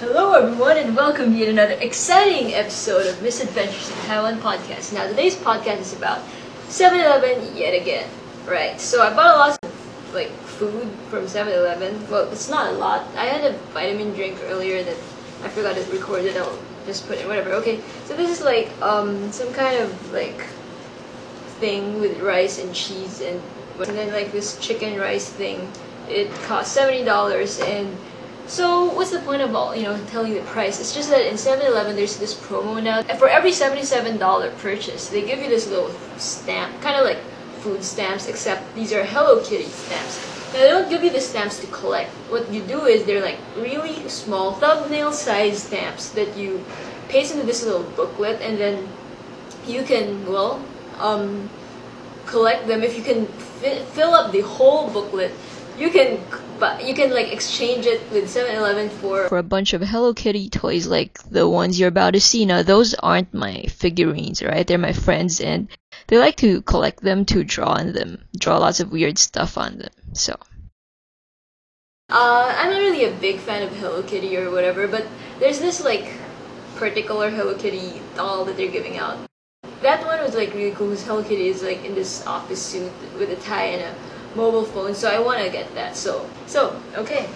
Hello, everyone, and welcome to another exciting episode of Misadventures in Taiwan podcast. Now, today's podcast is about 7-Eleven yet again. Right, so I bought a lot of like food from 7-Eleven. Well, it's not a lot. I had a vitamin drink earlier that I forgot to record it. I'll just put it whatever. Okay, so this is like um some kind of like thing with rice and cheese and and then like this chicken rice thing. It cost seventy dollars and so what's the point of all, you know, telling the price? It's just that in 7-Eleven there's this promo now. And for every $77 purchase, they give you this little stamp, kind of like food stamps, except these are Hello Kitty stamps. Now they don't give you the stamps to collect. What you do is they're like really small thumbnail size stamps that you paste into this little booklet and then you can, well, um, collect them. If you can fi- fill up the whole booklet, you can but you can like exchange it with 7-Eleven for for a bunch of Hello Kitty toys like the ones you're about to see. Now those aren't my figurines, right? They're my friends and they like to collect them to draw on them, draw lots of weird stuff on them. So uh, I'm not really a big fan of Hello Kitty or whatever, but there's this like particular Hello Kitty doll that they're giving out. That one was like really cool because Hello Kitty is like in this office suit with a tie and a mobile phone, so I want to get that. So, so okay.